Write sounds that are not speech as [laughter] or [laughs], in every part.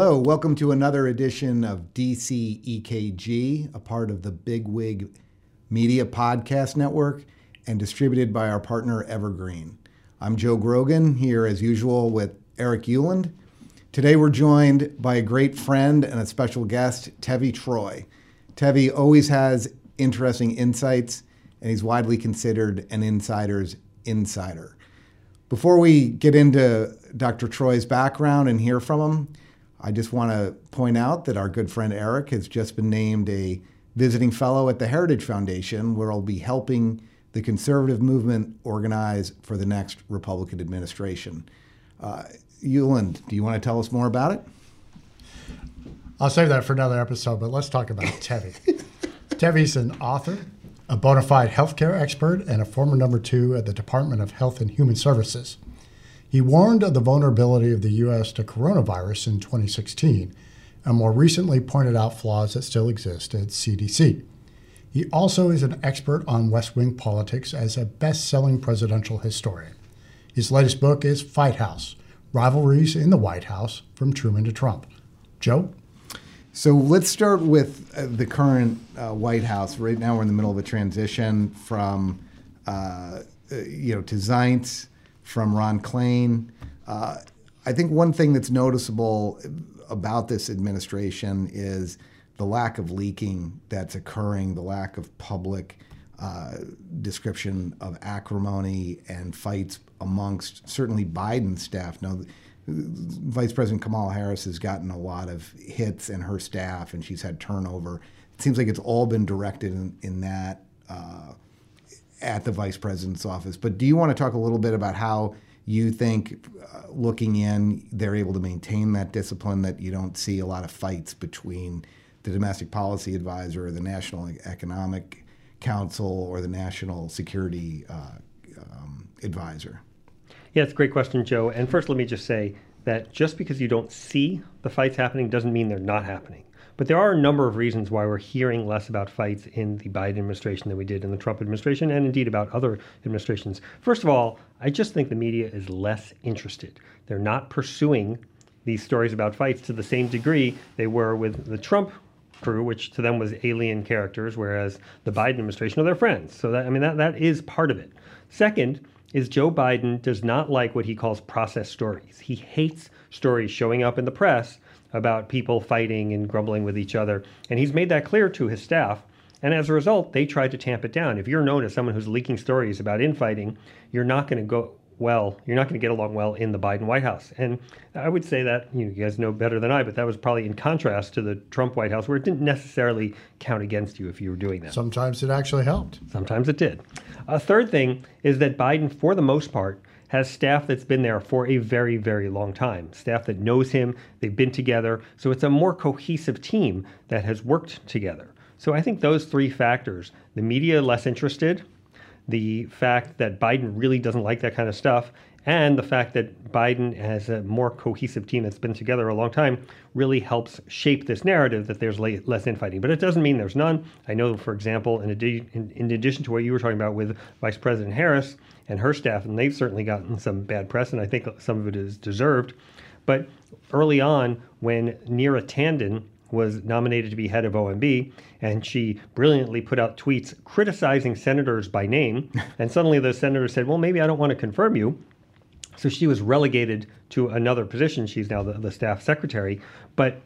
Hello, welcome to another edition of DC EKG, a part of the Big Wig Media Podcast Network and distributed by our partner Evergreen. I'm Joe Grogan here as usual with Eric Ueland. Today we're joined by a great friend and a special guest, Tevi Troy. Tevi always has interesting insights and he's widely considered an insider's insider. Before we get into Dr. Troy's background and hear from him, I just want to point out that our good friend Eric has just been named a visiting fellow at the Heritage Foundation, where I'll be helping the conservative movement organize for the next Republican administration. Uh, Ueland, do you want to tell us more about it? I'll save that for another episode, but let's talk about Tevi. [laughs] Tevi's an author, a bona fide healthcare expert, and a former number two at the Department of Health and Human Services. He warned of the vulnerability of the U.S. to coronavirus in 2016 and more recently pointed out flaws that still exist at CDC. He also is an expert on West Wing politics as a best selling presidential historian. His latest book is Fight House Rivalries in the White House from Truman to Trump. Joe? So let's start with uh, the current uh, White House. Right now, we're in the middle of a transition from, uh, uh you know, to Zients, from Ron Klain. Uh, I think one thing that's noticeable about this administration is the lack of leaking that's occurring, the lack of public uh, description of acrimony and fights amongst certainly Biden's staff. Now, Vice President Kamala Harris has gotten a lot of hits in her staff, and she's had turnover. It seems like it's all been directed in, in that uh, at the vice president's office. But do you want to talk a little bit about how you think, uh, looking in, they're able to maintain that discipline that you don't see a lot of fights between the domestic policy advisor or the National Economic Council or the National Security uh, um, Advisor? Yeah, it's a great question, Joe. And first, let me just say that just because you don't see the fights happening doesn't mean they're not happening. But there are a number of reasons why we're hearing less about fights in the Biden administration than we did in the Trump administration, and indeed about other administrations. First of all, I just think the media is less interested. They're not pursuing these stories about fights to the same degree they were with the Trump crew, which to them was alien characters, whereas the Biden administration are their friends. So that I mean that that is part of it. Second is Joe Biden does not like what he calls process stories. He hates stories showing up in the press about people fighting and grumbling with each other. And he's made that clear to his staff. And as a result, they tried to tamp it down. If you're known as someone who's leaking stories about infighting, you're not going to go well. You're not going to get along well in the Biden White House. And I would say that you, know, you guys know better than I, but that was probably in contrast to the Trump White House, where it didn't necessarily count against you if you were doing that. Sometimes it actually helped. Sometimes it did. A third thing is that Biden, for the most part, has staff that's been there for a very, very long time. Staff that knows him, they've been together. So it's a more cohesive team that has worked together. So I think those three factors the media less interested, the fact that Biden really doesn't like that kind of stuff, and the fact that Biden has a more cohesive team that's been together a long time really helps shape this narrative that there's less infighting. But it doesn't mean there's none. I know, for example, in, in, in addition to what you were talking about with Vice President Harris and her staff, and they've certainly gotten some bad press, and I think some of it is deserved. But early on, when Neera Tanden was nominated to be head of OMB, and she brilliantly put out tweets criticizing senators by name. [laughs] And suddenly those senators said, Well, maybe I don't want to confirm you. So she was relegated to another position. She's now the, the staff secretary. But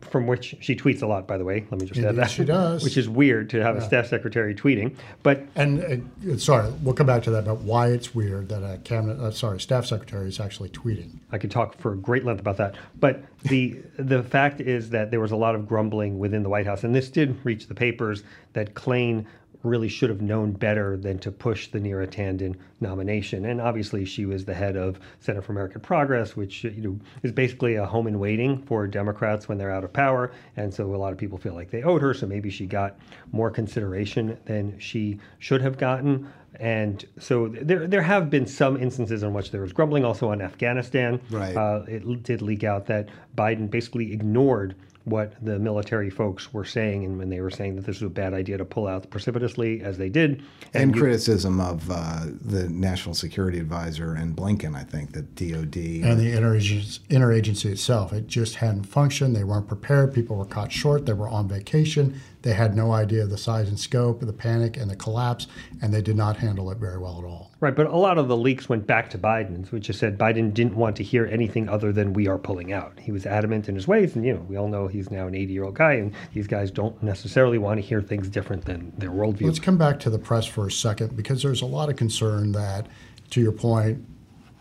from which she tweets a lot, by the way. Let me just add that. She does. Which is weird to have yeah. a staff secretary tweeting. But and uh, sorry, we'll come back to that about why it's weird that a cabinet, uh, sorry, staff secretary is actually tweeting. I could talk for a great length about that. But the [laughs] the fact is that there was a lot of grumbling within the White House, and this did reach the papers that Klain really should have known better than to push the Neera Tanden nomination. And obviously, she was the head of Center for American Progress, which you know is basically a home in waiting for Democrats when they're out of power. And so a lot of people feel like they owed her. So maybe she got more consideration than she should have gotten. And so there, there have been some instances in which there was grumbling also on Afghanistan. Right. Uh, it did leak out that Biden basically ignored what the military folks were saying, and when they were saying that this was a bad idea to pull out precipitously, as they did, And, you- criticism of uh, the National Security Advisor and Blinken, I think, the DOD. and the interagency, interagency itself. It just hadn't functioned. They weren't prepared. People were caught short. They were on vacation. They had no idea of the size and scope of the panic and the collapse, and they did not handle it very well at all. Right, but a lot of the leaks went back to Biden, which just said Biden didn't want to hear anything other than we are pulling out. He was adamant in his ways, and you know we all know he's now an 80-year-old guy, and these guys don't necessarily want to hear things different than their worldview. Let's come back to the press for a second because there's a lot of concern that, to your point,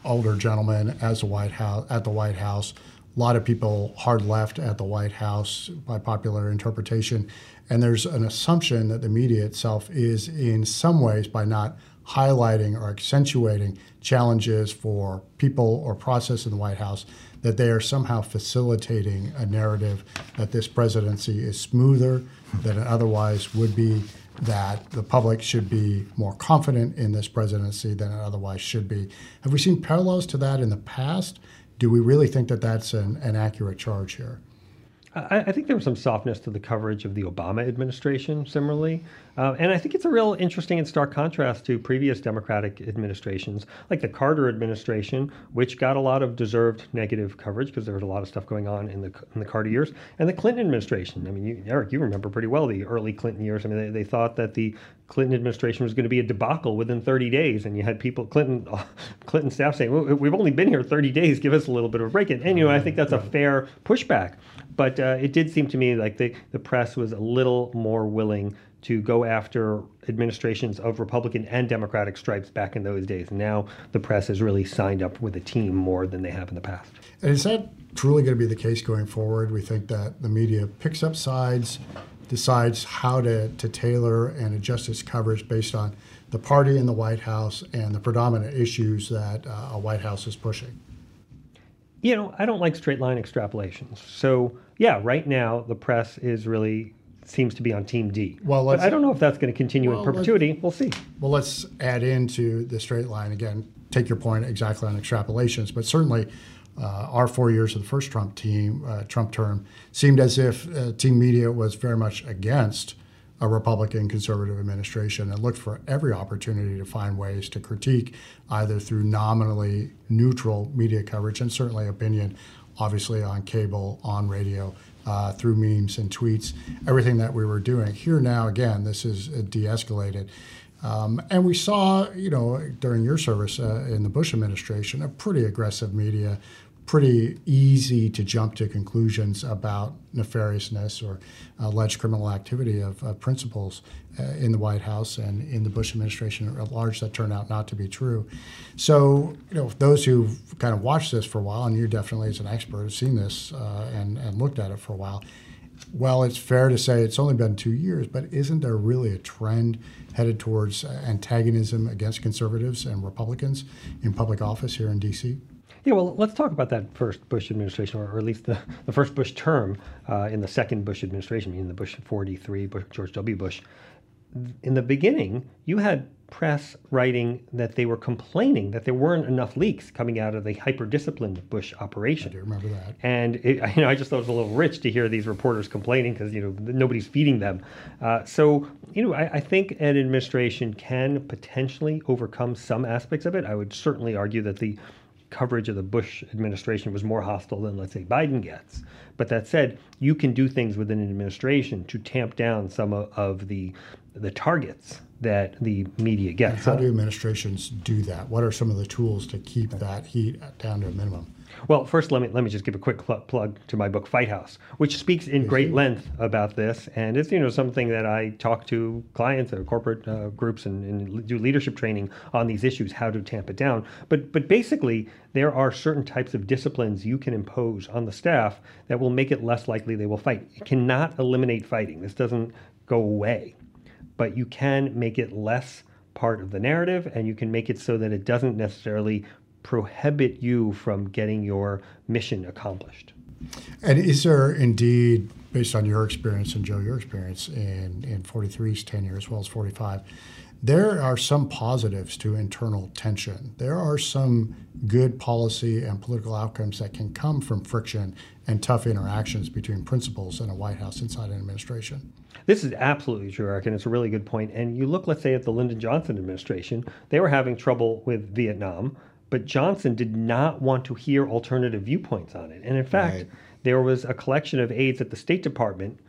older gentlemen as the White House at the White House, a lot of people hard left at the White House by popular interpretation, and there's an assumption that the media itself is in some ways by not highlighting or accentuating challenges for people or process in the White House that they are somehow facilitating a narrative that this presidency is smoother than it otherwise would be, that the public should be more confident in this presidency than it otherwise should be. Have we seen parallels to that in the past? Do we really think that that's an, an accurate charge here? I, I think there was some softness to the coverage of the Obama administration, similarly. Uh, and I think it's a real interesting and stark contrast to previous Democratic administrations, like the Carter administration, which got a lot of deserved negative coverage because there was a lot of stuff going on in the in the Carter years, and the Clinton administration. I mean, you, Eric, you remember pretty well the early Clinton years. I mean, they, they thought that the Clinton administration was going to be a debacle within 30 days, and you had people, Clinton, [laughs] Clinton staff saying, well, "We've only been here 30 days. Give us a little bit of a break." And, and you know, I think that's a fair pushback. But uh, it did seem to me like the, the press was a little more willing to go after administrations of Republican and Democratic stripes back in those days. Now the press has really signed up with a team more than they have in the past. And is that truly going to be the case going forward? We think that the media picks up sides, decides how to, to tailor and adjust its coverage based on the party in the White House and the predominant issues that uh, a White House is pushing. You know, I don't like straight line extrapolations. So, yeah, right now the press is really seems to be on team D. Well, let's- I don't know if that's going to continue Well, in perpetuity. We'll see. Well, let's add into the straight line again. Take your point exactly on extrapolations, but certainly uh, our four years of the first Trump team, uh, Trump term, seemed as if uh, team media was very much against a Republican conservative administration and looked for every opportunity to find ways to critique either through nominally neutral media coverage and certainly opinion, obviously on cable, on radio, uh, through memes and tweets, everything that we were doing. Here now, again, this is uh, de-escalated. Um, and we saw, you know, during your service uh, in the Bush administration, a pretty aggressive media, pretty easy to jump to conclusions about nefariousness or alleged criminal activity of, of principals uh, in the White House and in the Bush administration at large that turned out not to be true. So, you know, those who've kind of watched this for a while, and you definitely as an expert have seen this uh, and, and looked at it for a while, well, it's fair to say it's only been two years, but isn't there really a trend headed towards antagonism against conservatives and Republicans in public office here in D.C.? Yeah, well, let's talk about that first Bush administration, or, or at least the, the first Bush term uh, in the second Bush administration, meaning the Bush 43, Bush, George W. Bush. In the beginning, you had press writing that they were complaining that there weren't enough leaks coming out of the hyper-disciplined Bush operation. I do remember that. And it, [laughs] you know, I just thought it was a little rich to hear these reporters complaining because you know nobody's feeding them. Uh, so you know, I, I, think an administration can potentially overcome some aspects of it. I would certainly argue that the coverage of the Bush administration was more hostile than, let's say, Biden gets. But that said, you can do things within an administration to tamp down some of, of the the targets that the media gets. How do administrations do that? What are some of the tools to keep that heat down to a minimum? Well, first, let me let me just give a quick pl- plug to my book Fight House, which speaks in great length about this, and it's you know something that I talk to clients or corporate uh, groups and, and, do leadership training on these issues, how to tamp it down. But but basically, there are certain types of disciplines you can impose on the staff that will make it less likely they will fight. It cannot eliminate fighting. This doesn't go away, but you can make it less part of the narrative, and you can make it so that it doesn't necessarily prohibit you from getting your mission accomplished. And is there indeed, based on your experience and Joe, your experience in, in 43's tenure as well as 45, there are some positives to internal tension. There are some good policy and political outcomes that can come from friction and tough interactions between principals and a White House inside an administration. This is absolutely true, Eric, and it's a really good point. And you look, let's say, at the Lyndon Johnson administration, they were having trouble with Vietnam, but Johnson did not want to hear alternative viewpoints on it. And in fact, Right. there was a collection of aides at the State Department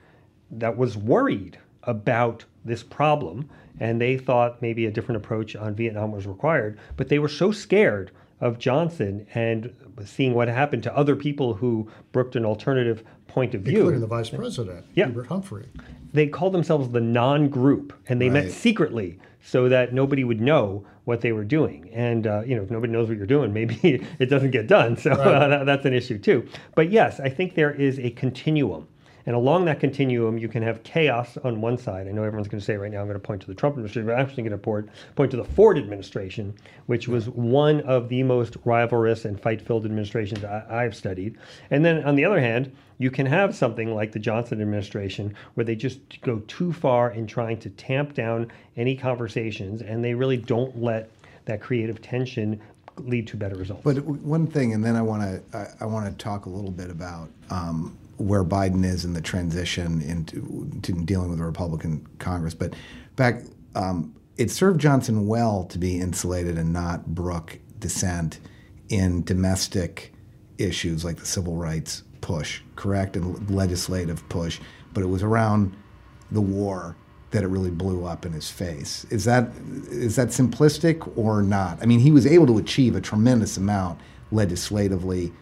that was worried about this problem, and they thought maybe a different approach on Vietnam was required. But they were so scared of Johnson and seeing what happened to other people who brooked an alternative point of view Including the vice president, Yeah. Hubert Humphrey. They called themselves the non-group and they met secretly so that nobody would know what they were doing. And uh, you know if nobody knows what you're doing maybe [laughs] it doesn't get done. So uh, that, [laughs] that's an issue too. But yes i think there is a continuum and along that continuum you can have chaos on one side i know everyone's going to say right now i'm going to point to the trump administration but i'm actually going to point, point to the ford administration which was one of the most rivalrous and fight-filled administrations I, i've studied and then on the other hand you can have something like the Johnson administration where they just go too far in trying to tamp down any conversations and they really don't let that creative tension lead to better results. But one thing, and then I want to I, I want to talk a little bit about um, where Biden is in the transition into to dealing with a Republican Congress. But back, um, it served Johnson well to be insulated and not brook dissent in domestic issues like the civil rights push, correct, and legislative push. But it was around the war that it really blew up in his face. Is that is that simplistic or not? I mean, he was able to achieve a tremendous amount legislatively,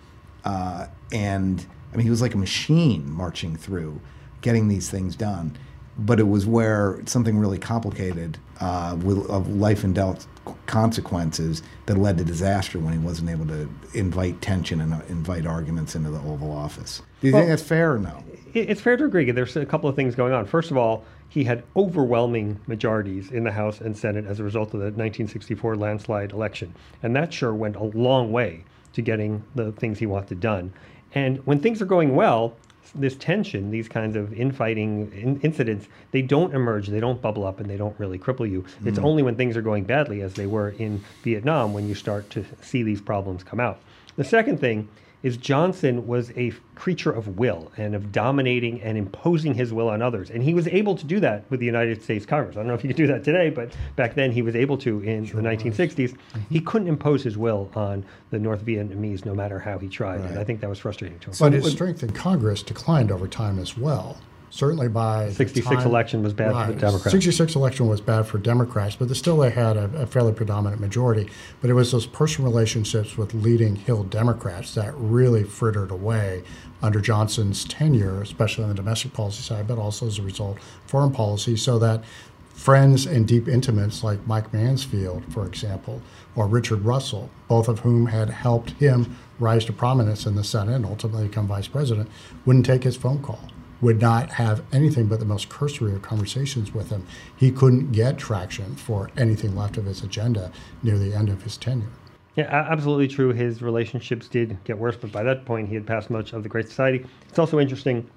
uh, and I mean, he was like a machine marching through, getting these things done. But it was where something really complicated uh, with of life and death consequences that led to disaster when he wasn't able to invite tension and uh, invite arguments into the Oval Office. Do you think that's fair or no? It's fair to agree. There's a couple of things going on. First of all, he had overwhelming majorities in the House and Senate as a result of the 1964 landslide election. And that sure went a long way to getting the things he wanted done. And when things are going well, this tension, these kinds of infighting in- incidents, they don't emerge, they don't bubble up, and they don't really cripple you. It's hmm. only when things are going badly, as they were in Vietnam, when you start to see these problems come out. The second thing is Johnson was a creature of will and of dominating and imposing his will on others. And he was able to do that with the United States Congress. I don't know if he could do that today, but back then he was able to in the 1960s. Mm-hmm. He couldn't impose his will on the North Vietnamese no matter how he tried. And I think that was frustrating to him. But his strength in Congress declined over time as well. Certainly by the 66 time- election was bad for the Democrats. 66 election was bad for Democrats, but still they had a, a fairly predominant majority. But it was those personal relationships with leading Hill Democrats that really frittered away under Johnson's tenure, especially on the domestic policy side, but also as a result foreign policy, so that friends and deep intimates like Mike Mansfield, for example, or Richard Russell, both of whom had helped him rise to prominence in the Senate and ultimately become vice president, wouldn't take his phone call, would not have anything but the most cursory of conversations with him. He couldn't get traction for anything left of his agenda near the end of his tenure. Yeah, absolutely true. His relationships did get worse, but by that point, he had passed much of the Great Society. It's also interesting.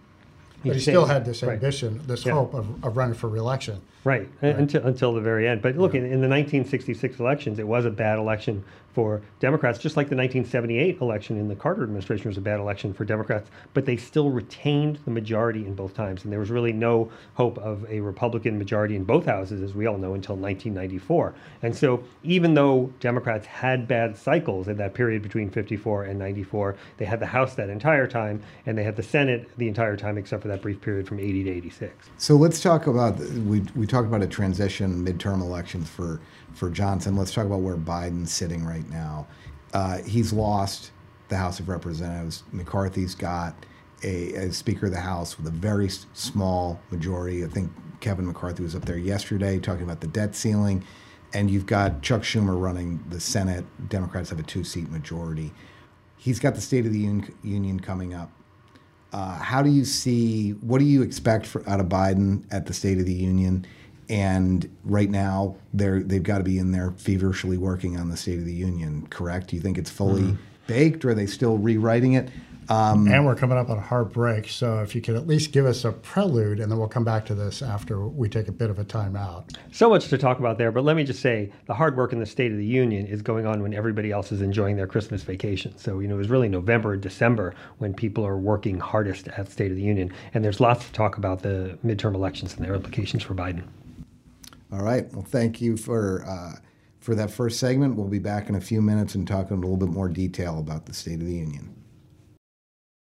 But he still had this Right. ambition, this Yeah. hope of, of running for reelection. Right, u- until until the very end. But look, in, in the 1966 elections, it was a bad election for Democrats, just like the 1978 election in the Carter administration was a bad election for Democrats. But they still retained the majority in both times, and there was really no hope of a Republican majority in both houses, as we all know, until 1994. And so, even though Democrats had bad cycles in that period between 54 and 94, they had the House that entire time, and they had the Senate the entire time, except for that brief period from 80 to 86. So let's talk about we we talked about a transition midterm elections for for Johnson. Let's talk about where Biden's sitting right now. Uh, he's lost the House of Representatives. McCarthy's got a, a Speaker of the House with a very small majority. I think Kevin McCarthy was up there yesterday talking about the debt ceiling, and you've got Chuck Schumer running the Senate. Democrats have a two-seat majority. He's got the State of the Un- Union coming up. Uh, how do you see? What do you expect for, out of Biden at the State of the Union? And right now, they're they've got to be in there feverishly working on the State of the Union. Correct? Do you think it's fully mm-hmm. baked, or are they still rewriting it? Um, and we're coming up on a hard break. So if you could at least give us a prelude, and then we'll come back to this after we take a bit of a time out. So much to talk about there, but let me just say the hard work in the State of the Union is going on when everybody else is enjoying their Christmas vacation. So, you know, it was really November and December when people are working hardest at State of the Union. And there's lots to talk about the midterm elections and their implications for Biden. All right. Well, thank you for uh, for that first segment. We'll be back in a few minutes and talk in a little bit more detail about the State of the Union.